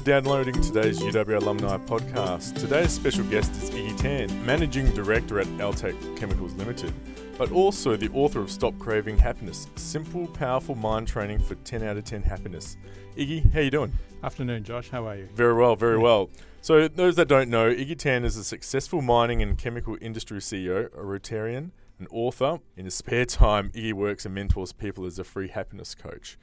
for downloading today's UWA Alumni podcast. Today's special guest is Iggy Tan, Managing Director at Altech Chemicals Limited, but also the author of Stop Craving Happiness, Simple, Powerful Mind Training for 10 out of 10 Happiness. Iggy, how you doing? Afternoon, Josh. How are you? Very well, very well. So, those that don't know, Iggy Tan is a successful mining and chemical industry CEO, a Rotarian, an author. In his spare time, Iggy works and mentors people as a free happiness coach.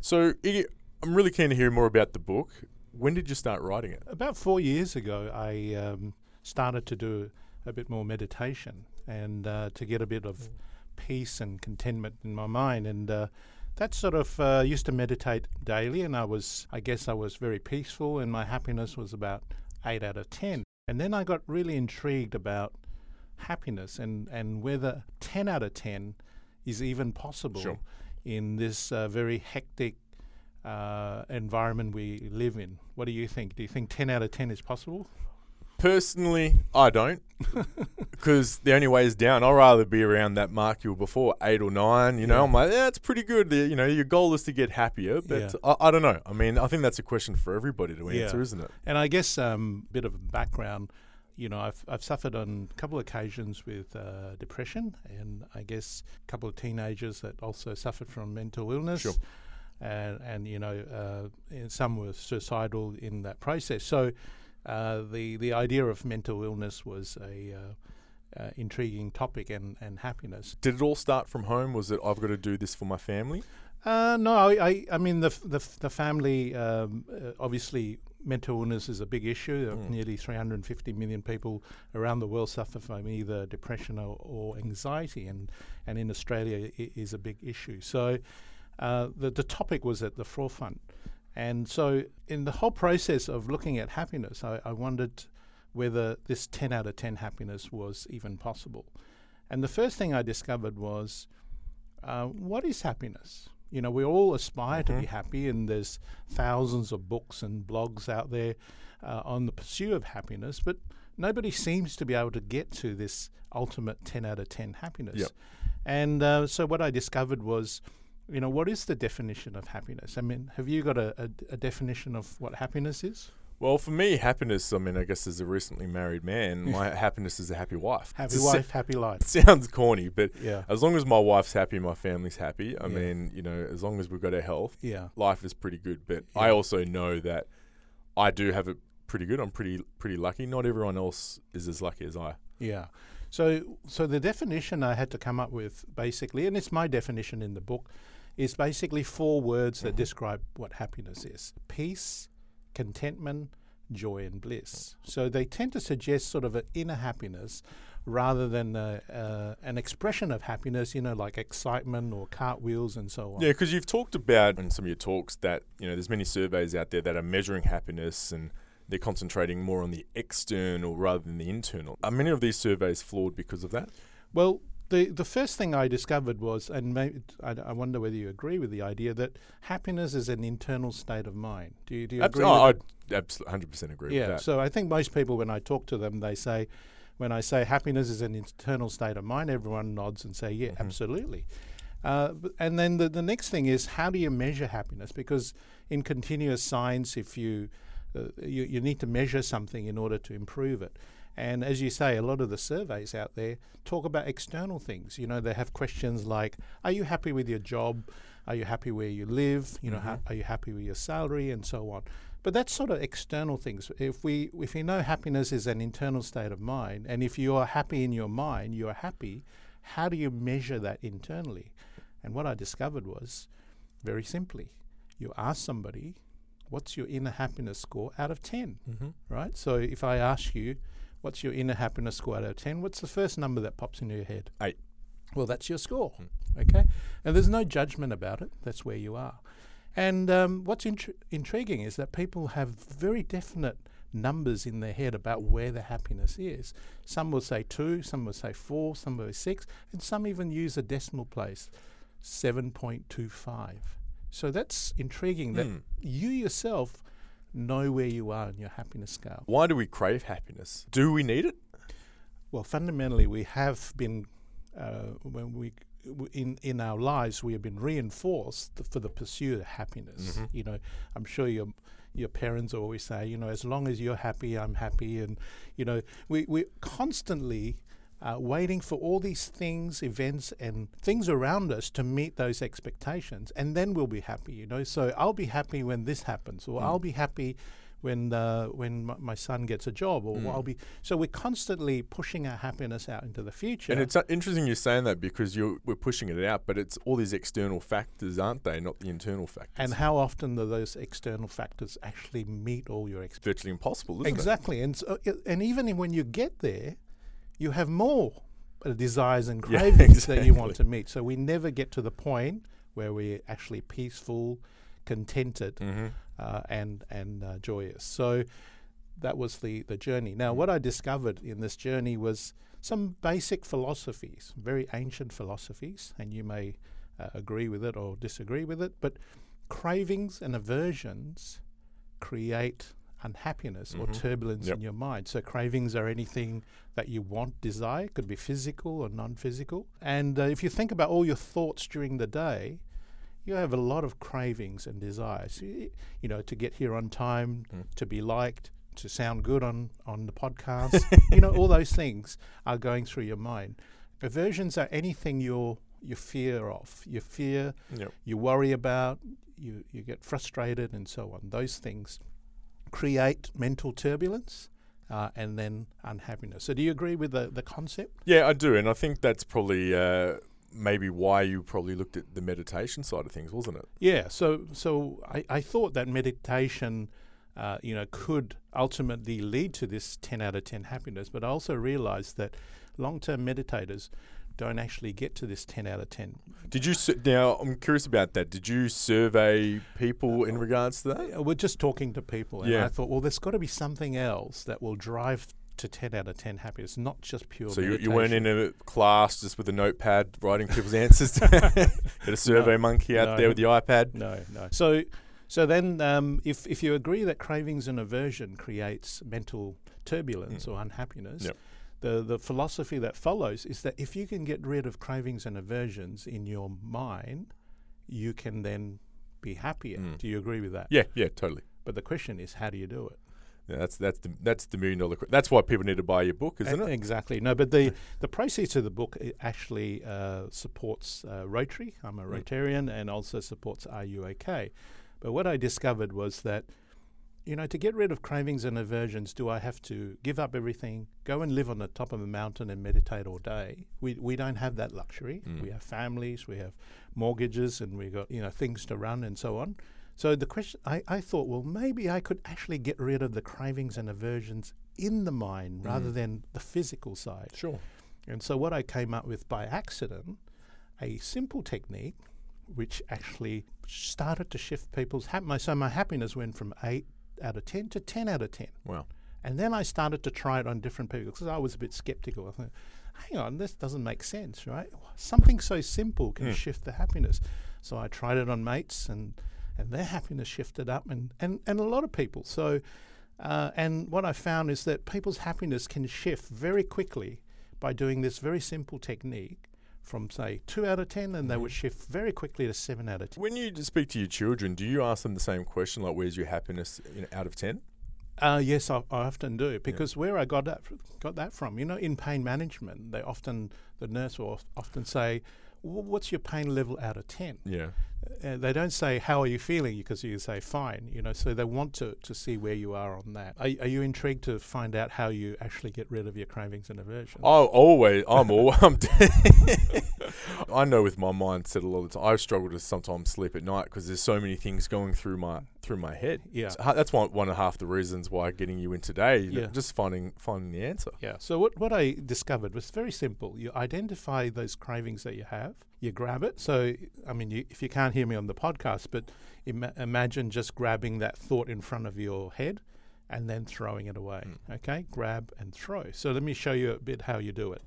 So, Iggy, I'm really keen to hear more about the book. When did you start writing it? About four years ago, I um, started to do a bit more meditation and uh, to get a bit of peace and contentment in my mind. And uh, that sort of uh, used to meditate daily, and I was, I guess, I was very peaceful, and my happiness was about eight out of ten. And then I got really intrigued about happiness and and whether ten out of ten is even possible Sure. in this uh, very hectic uh, environment we live in. What do you think? Do you think 10 out of 10 is possible? Personally, I don't, because the only way is down. I'd rather be around that mark you were before, eight or nine. You know, Yeah. I'm like, yeah, it's pretty good. You know, your goal is to get happier, but Yeah. I, I don't know. I mean, I think that's a question for everybody to Yeah. answer, isn't it? And I guess a um, bit of background, you know, I've, I've suffered on a couple of occasions with uh, depression, and I guess a couple of teenagers that also suffered from mental illness. Sure. And, and, you know, uh, and some were suicidal in that process. So uh, the, the idea of mental illness was a uh, uh, intriguing topic and, and happiness. Did it all start from home? Was it I've got to do this for my family? Uh, no, I, I, I mean the f- the, f- the family. Um, uh, obviously, mental illness is a big issue. Mm. Nearly 350 million people around the world suffer from either depression or, or anxiety, and and in Australia it is a big issue. So, uh, the the topic was at the forefront, and so in the whole process of looking at happiness, I, I wondered whether this 10 out of 10 happiness was even possible. And the first thing I discovered was uh, what is happiness? You know, we all aspire to be Mhm. happy, and there's thousands of books and blogs out there uh, on the pursuit of happiness, but nobody seems to be able to get to this ultimate 10 out of 10 happiness. Yep. And uh, so what I discovered was, you know, what is the definition of happiness? I mean, have you got a, a, a definition of what happiness is? Well, for me, happiness. I mean, I guess as a recently married man, my happiness is a happy wife. Happy It's a- wife, happy life. sounds corny, but Yeah. as long as my wife's happy, my family's happy. I Yeah. mean, you know, as long as we've got our health, Yeah. life is pretty good. But I also know that I do have it pretty good. I'm pretty pretty lucky. Not everyone else is as lucky as I. Yeah. So so the definition I had to come up with basically, and it's my definition in the book, is basically four words that describe what happiness is: peace, contentment, joy, and bliss. So they tend to suggest sort of an inner happiness rather than uh, uh, an expression of happiness, you know, like excitement or cartwheels and so on. Yeah, because you've talked about in some of your talks that you know there's many surveys out there that are measuring happiness and they're concentrating more on the external rather than the internal. Are many of these surveys flawed because of that? Well, the the first thing I discovered was, and maybe I, I wonder whether you agree with the idea that happiness is an internal state of mind. Do you do you Abs- agree? oh, I'd absolutely 100 percent agree yeah. with that. So I think most people, when I talk to them, they say, when I say happiness is an internal state of mind, everyone nods and say, yeah, Mhm. absolutely. Uh, and then the, the next thing is how do you measure happiness? Because in continuous science, if you, uh, you you need to measure something in order to improve it. And as you say, a lot of the surveys out there talk about external things. You know, they have questions like, "Are you happy with your job? Are you happy where you live? You know, ha- Mhm. are you happy with your salary, and so on." But that's sort of external things. If we if we know happiness is an internal state of mind, and if you are happy in your mind, you are happy. How do you measure that internally? And what I discovered was very simply, you ask somebody, "What's your inner happiness score out of 10? Mm-hmm. Right. So if I ask you, "What's your inner happiness score out of 10? What's the first number that pops into your head? Eight. Well, that's your score. Mm. Okay. And there's no judgment about it. That's where you are. And um, what's intri- intriguing is that people have very definite numbers in their head about where the happiness is. Some will say two, some will say four, some will say six, and some even use a decimal place, 7.25. So that's intriguing that Mm. you yourself know where you are in your happiness scale. Why do we crave happiness? Do we need it? Well, fundamentally, we have been, uh, when we in in our lives we have been reinforced for the pursuit of happiness. Mhm. You know, I'm sure your your parents always say, you know, as long as you're happy, I'm happy, and you know, we we constantly. Uh, waiting for all these things, events, and things around us to meet those expectations, and then we'll be happy. You know, so I'll be happy when this happens, or Mm. I'll be happy when uh, when my, son gets a job, or Mm. I'll be. So we're constantly pushing our happiness out into the future. And it's uh, interesting you're saying that because you're we're pushing it out, but it's all these external factors, aren't they? Not the internal factors. and how often do those external factors actually meet all your expectations? virtually impossible, isn't Exactly, and so, and even when you get there, you have more uh, desires and Yeah, cravings that you want to meet. So we never get to the point where we're actually peaceful, contented. Mm-hmm. uh, and and uh, joyous. So that was the the journey. Now, what I discovered in this journey was some basic philosophies, very ancient philosophies, and you may uh, agree with it or disagree with it, but cravings and aversions create unhappiness or Mhm. turbulence Yep. in your mind. So cravings are anything that you want, desire, could be physical or non-physical. And uh, if you think about all your thoughts during the day, you have a lot of cravings and desires. You, you know, to get here on time, Mm. to be liked, to sound good on on the podcast. you know, all those things are going through your mind. Aversions are anything you're you fear of. You fear, Yep. you worry about, you you get frustrated, and so on. Those things create mental turbulence. Uh, and then unhappiness. So, do you agree with the, the concept? Yeah, I do, and I think that's probably uh, maybe why you probably looked at the meditation side of things, wasn't it? Yeah, so so I, I thought that meditation, uh, you know, could ultimately lead to this ten out of ten happiness, but I also realised that long-term meditators don't actually get to this ten out of ten. Did you now? I'm curious about that. Did you survey people in regards to that? We're just talking to people, and Yeah. I thought, well, there's got to be something else that will drive to ten out of ten happiness, not just pure. So you, you weren't in a class just with a notepad writing people's answers. Had a survey monkey out No. there with the iPad. No, no. So, so then, um, if if you agree that cravings and aversion creates mental turbulence Mm. or unhappiness, Yep. The the philosophy that follows is that if you can get rid of cravings and aversions in your mind, you can then be happier. Mm. Do you agree with that? Yeah, yeah, totally. But the question is, how do you do it? Yeah, that's that's the that's the million dollar. That's why people need to buy your book, isn't E- it? Exactly. No, but the the proceeds of the book actually uh, supports uh, Rotary. I'm a Mm. Rotarian, and also supports RUOK. But what I discovered was that, you know, to get rid of cravings and aversions, do I have to give up everything, go and live on the top of a mountain and meditate all day? We we don't have that luxury. Mm. We have families, we have mortgages, and we've got you know things to run and so on. So the question, I, I thought, well, maybe I could actually get rid of the cravings and aversions in the mind rather Mm. than the physical side. Sure. And so what I came up with by accident, a simple technique, which actually started to shift people's hap- my So my happiness went from eight out of ten to ten out of ten. Wow. And then I started to try it on different people because I was a bit skeptical. I thought, hang on, this doesn't make sense, right? Something so simple can Mm. shift the happiness. So I tried it on mates and and their happiness shifted up and, and, and a lot of people. So uh, and what I found is that people's happiness can shift very quickly by doing this very simple technique from say two out of ten and they would shift very quickly to seven out of ten. When you speak to your children, do you ask them the same question, like "Where's your happiness know, out of 10? Uh, yes, I, I often do because where I got that got that from, you know, in pain management, they often the nurse will often say, "Wh- "What's your pain level out of 10? Yeah. Uh, they don't say, "How are you feeling?" because you say, "Fine," you know. So they want to, to see where you are on that. Are, are you intrigued to find out how you actually get rid of your cravings and aversions? Oh, always. I'm always. I'm I know with my mindset a lot of the time, I struggle to sometimes sleep at night because there's so many things going through my through my head. Yeah. So that's one one of half the reasons why getting you in today. You know, Yeah. Just finding finding the answer. Yeah. So what, what I discovered was very simple. You identify those cravings that you have, you grab it. So I mean, you, if you can't hear me on the podcast, but Ima- imagine just grabbing that thought in front of your head and then throwing it away. Mm. Okay, grab and throw. So let me show you a bit how you do it.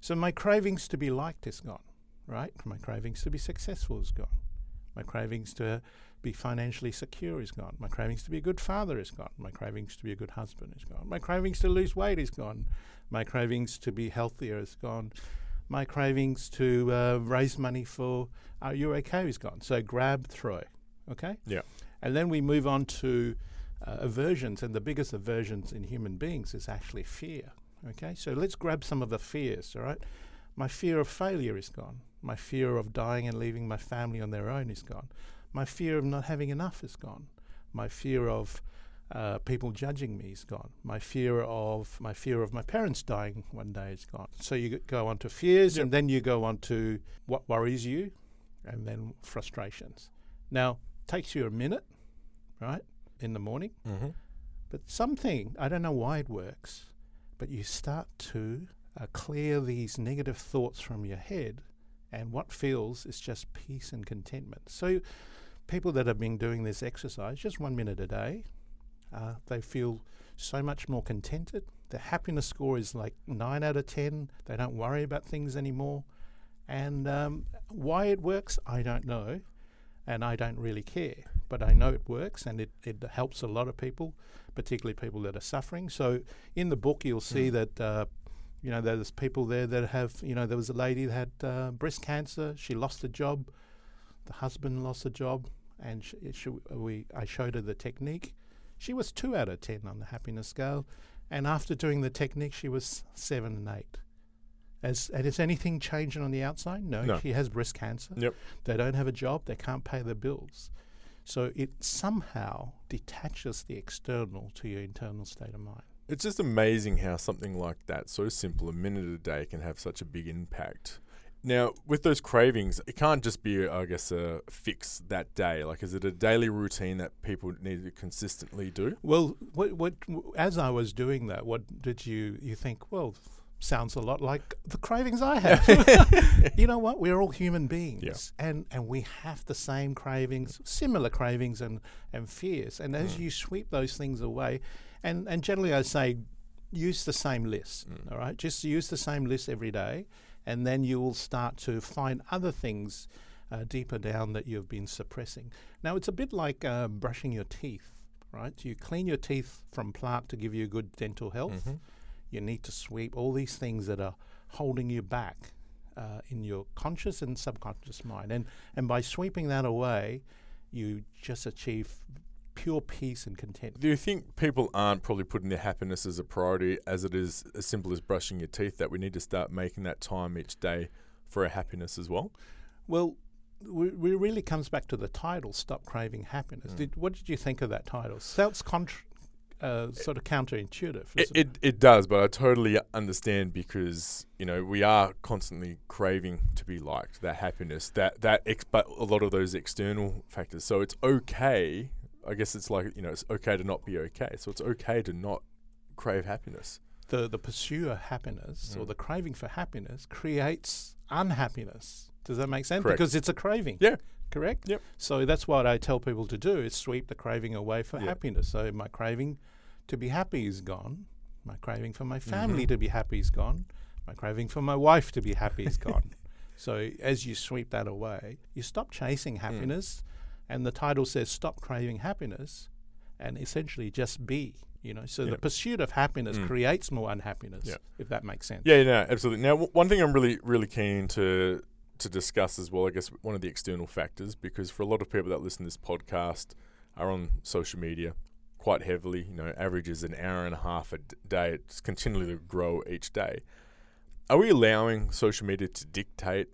So my cravings to be liked is gone, right? My cravings to be successful is gone. My cravings to be financially secure is gone. My cravings to be a good father is gone. My cravings to be a good husband is gone. My cravings to lose weight is gone. My cravings to be healthier is gone. My cravings to uh, raise money for Are You OK is gone. So grab, throw. Okay? Yeah. And then we move on to uh, aversions, and the biggest aversions in human beings is actually fear. Okay? So let's grab some of the fears, all right? My fear of failure is gone. My fear of dying and leaving my family on their own is gone. My fear of not having enough is gone. My fear of uh, people judging me is gone. My fear of my fear of my parents dying one day is gone. So you go on to fears, Yep. and then you go on to what worries you, and then frustrations. Now takes you a minute, right, in the morning, Mm-hmm. but something I don't know why it works, but you start to uh, clear these negative thoughts from your head, and what feels is just peace and contentment. So people that have been doing this exercise just one minute a day uh, they feel so much more contented. The happiness score is like nine out of ten. They don't worry about things anymore. And um, why it works, I don't know. And I don't really care. But I know it works and it, it helps a lot of people, particularly people that are suffering. So in the book, you'll see Mm. that. Uh, you know, there's people there that have, you know, there was a lady that had uh, breast cancer. She lost a job. The husband lost a job, and sh- she, we, I showed her the technique. She was two out of ten on the happiness scale, and after doing the technique, she was seven and eight. Has, has anything changing on the outside? No, No. She has breast cancer. Yep. They don't have a job. They can't pay their bills. So it somehow detaches the external to your internal state of mind. It's just amazing how something like that, so simple, a minute a day, can have such a big impact. Now, with those cravings, it can't just be, I guess, a fix that day. Like, is it a daily routine that people need to consistently do? Well, what, what, as I was doing that, what did you you think? Well, sounds a lot like the cravings I have. you know what? We're all human beings, and and we have the same cravings, similar cravings and and fears. And as Mm. you sweep those things away, and and generally I say, use the same list. Mm. All right, just use the same list every day, and then you will start to find other things. Uh, deeper down that you've been suppressing. Now it's a bit like uh, brushing your teeth, right? You clean your teeth from plaque to give you good dental health. Mhm. You need to sweep all these things that are holding you back uh, in your conscious and subconscious mind. And, and by sweeping that away, you just achieve pure peace and contentment. Do you think people aren't probably putting their happiness as a priority as it is as simple as brushing your teeth, that we need to start making that time each day for our happiness as well? Well, we, we really comes back to the title, Stop Craving Happiness. Mm. Did, what did you think of that title? Sounds contr uh, sort of counterintuitive. It, it it does, but I totally understand because you know we are constantly craving to be liked, that happiness, that that ex- but a lot of those external factors. So it's okay. I guess it's like you know it's okay to not be okay. So it's okay to not crave happiness. the the pursuit of happiness or Mm. the craving for happiness creates unhappiness. Does that make sense? Correct. Because it's a craving. Yeah. Correct? Yep. So that's what I tell people to do is sweep the craving away for Yeah. happiness. So my craving to be happy is gone. My craving for my family Mhm. to be happy is gone. My craving for my wife to be happy is gone. So as you sweep that away, you stop Mm. chasing happiness and the title says stop craving happiness and essentially just be. You know, so Yeah. the pursuit of happiness Mm. creates more unhappiness, Yeah. if that makes sense. Yeah, yeah, absolutely. Now, w- one thing I'm really, really keen to to discuss as well, I guess, one of the external factors, because for a lot of people that listen to this podcast are on social media quite heavily. You know, averages an hour and a half a d- day. It's continually to grow each day. Are we allowing social media to dictate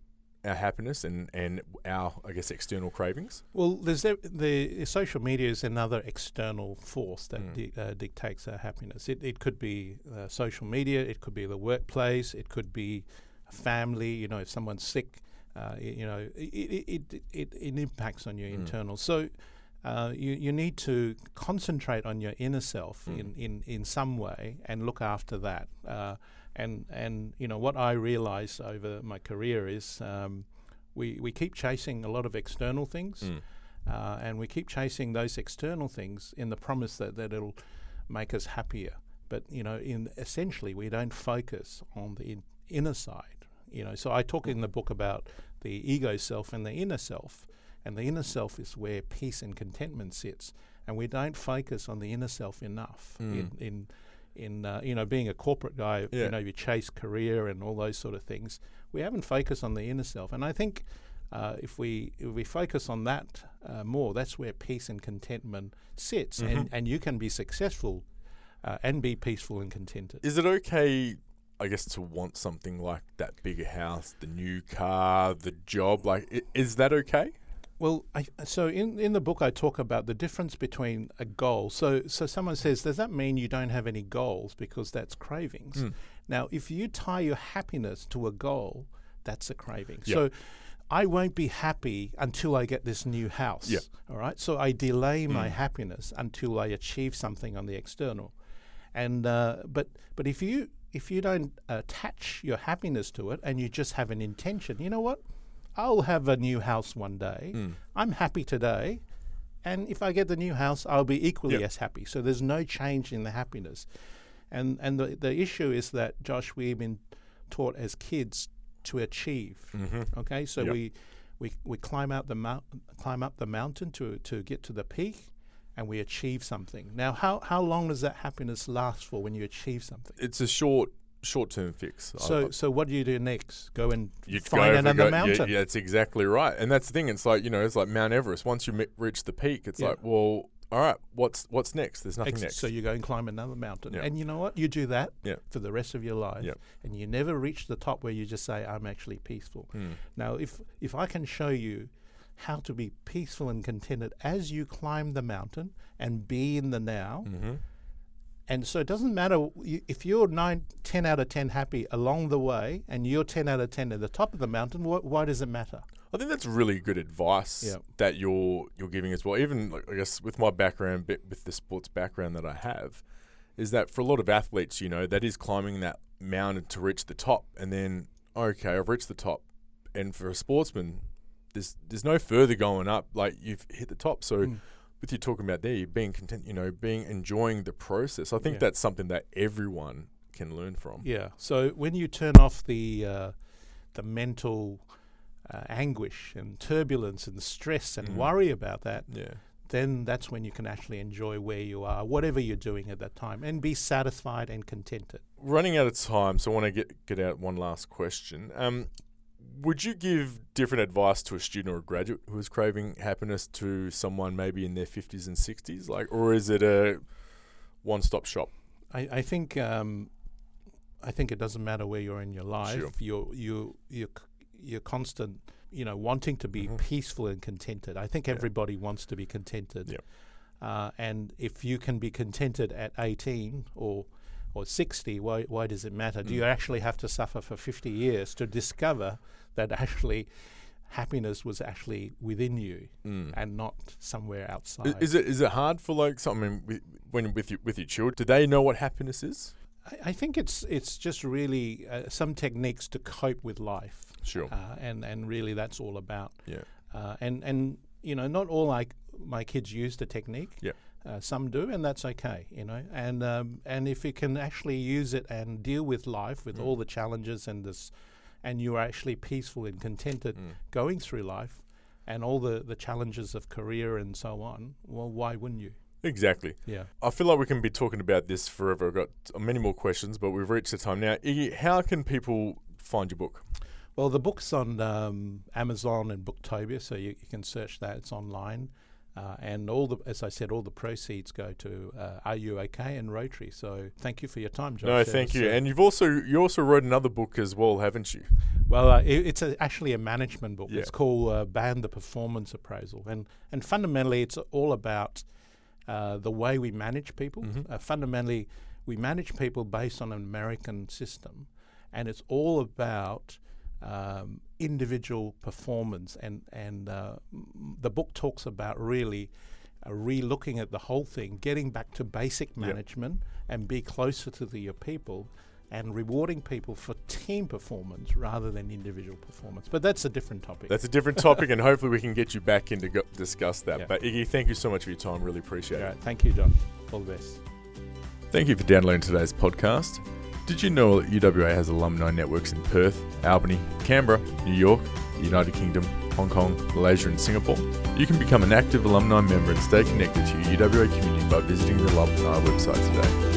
our happiness and, and our, I guess, external cravings? Well, there's the, the social media is another external force that Mm. di- uh, dictates our happiness. It, it could be uh, social media, it could be the workplace, it could be family. You know, if someone's sick, uh, you know, it it, it, it, it impacts on your Mm. internal. So. Uh, you, you need to concentrate on your inner self Mm. in, in, in some way and look after that. And and you know what I realised over my career is um, we we keep chasing a lot of external things, Mm. uh, and we keep chasing those external things in the promise that, that it'll make us happier. But you know, in essentially, we don't focus on the in, inner side. You know, so I talk in the book about the ego self and the inner self, and the inner self is where peace and contentment sits. And we don't focus on the inner self enough Mm. in, in in uh, you know being a corporate guy. Yeah. You know, you chase career and all those sort of things. We haven't focused on the inner self, and I think. Uh, if we if we focus on that uh, more, that's where peace and contentment sits, and, and you can be successful uh, and be peaceful and contented. Is it okay, I guess, to want something like that bigger house, the new car, the job, like, is that okay? Well, I, so in, in the book, I talk about the difference between a goal. So, so someone says, does that mean you don't have any goals because that's cravings? Mm. Now, if you tie your happiness to a goal, that's a craving. Yep. So, I won't be happy until I get this new house. Yep. All right. So I delay my Mm. happiness until I achieve something on the external. And uh, but but if you if you don't attach your happiness to it and you just have an intention, you know what? I'll have a new house one day. Mm. I'm happy today. And if I get the new house, I'll be equally Yep. as happy. So there's no change in the happiness. And and the, the issue is that Josh, we've been taught as kids to achieve. Mm-hmm. Okay, so Yep. we, we we climb out the mount, climb up the mountain to to get to the peak, and we achieve something. Now, how how long does that happiness last for when you achieve something? It's a short, short-term fix. So I- so what do you do next? Go and you find another go- mountain. Yeah, that's exactly right. And that's the thing. It's like you know, it's like Mount Everest. Once you reach the peak, it's Yeah. like, well, all right, what's what's next? There's nothing Ex- next. So you go and climb another mountain, Yeah. and you know what? You do that Yeah. for the rest of your life, and you never reach the top where you just say, "I'm actually peaceful." Hmm. Now, if if I can show you how to be peaceful and contented as you climb the mountain and be in the now, Mm-hmm. And so it doesn't matter if you're nine, 10 out of 10 happy along the way and you're 10 out of 10 at the top of the mountain, wh- why does it matter? I think that's really good advice Yeah. that you're you're giving as well. Even like, I guess with my background, bit with the sports background that I have, is that for a lot of athletes, you know, that is climbing that mountain to reach the top, and then okay, I've reached the top, and for a sportsman, there's there's no further going up. Like you've hit the top, so. Mm. With you talking about there, you being content, you know, being enjoying the process. I think Yeah. that's something that everyone can learn from. Yeah. So when you turn off the uh, the mental uh, anguish and turbulence and stress and Mhm. worry about that, Yeah. then that's when you can actually enjoy where you are, whatever you're doing at that time, and be satisfied and contented. running out of time, so I want to get get out one last question. Um, would you give different advice to a student or a graduate who is craving happiness to someone maybe in their fifties and sixties, like, or is it a one-stop shop? I, I think um, I think it doesn't matter where you're in your life. Sure. You're you you you're constant, you know, wanting to be Mhm. peaceful and contented. I think Yeah. everybody wants to be contented. Yep. Uh, and if you can be contented at 18 or or 60, why why does it matter? Do you Mm. actually have to suffer for 50 years to discover that actually happiness was actually within you Mm. and not somewhere outside? Is it is it hard for like something with, when with your, with your children? Do they know what happiness is? I, I think it's it's just really uh, some techniques to cope with life, Sure. uh, and and really that's all about. Yeah. Uh, and and you know, not all like my kids use the technique. Yep. Uh, some do, and that's okay. You know, and um, and if you can actually use it and deal with life with Mm. all the challenges and this, and you are actually peaceful and contented Mm. going through life, and all the the challenges of career and so on. Well, why wouldn't you? Exactly. Yeah. I feel like we can be talking about this forever. I've got many more questions, but we've reached the time now. Iggy, how can people find your book? Well, the book's on um, Amazon and Booktopia, so you, you can search that. It's online, uh, and all the, as I said, all the proceeds go to uh, Are You OK and Rotary. So thank you for your time, Josh. no, thank you. uh, And you've also you also wrote another book as well, haven't you? well, uh, it, it's a, actually a management book. Yeah. It's called uh, Ban the Performance Appraisal, and and fundamentally, it's all about uh, the way we manage people. Mhm. Uh, fundamentally, we manage people based on an American system, and it's all about um, individual performance. And and uh, the book talks about really uh, re-looking at the whole thing, getting back to basic management, and be closer to the, your people. And rewarding people for team performance rather than individual performance, but that's a different topic. That's a different topic, and hopefully we can get you back in to go- discuss that. Yeah. But Iggy, thank you so much for your time. Really appreciate All it. right, thank you, John. All the best. Thank you for downloading today's podcast. Did you know that UWA has alumni networks in Perth, Albany, Canberra, New York, the United Kingdom, Hong Kong, Malaysia, and Singapore? You can become an active alumni member and stay connected to your UWA community by visiting the alumni website today.